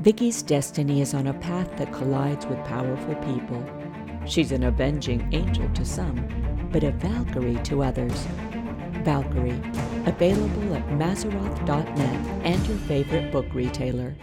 Vicky's destiny is on a path that collides with powerful people. She's an avenging angel to some, but a Valkyrie to others. Valkyrie, available at Mazaroth.net and your favorite book retailer.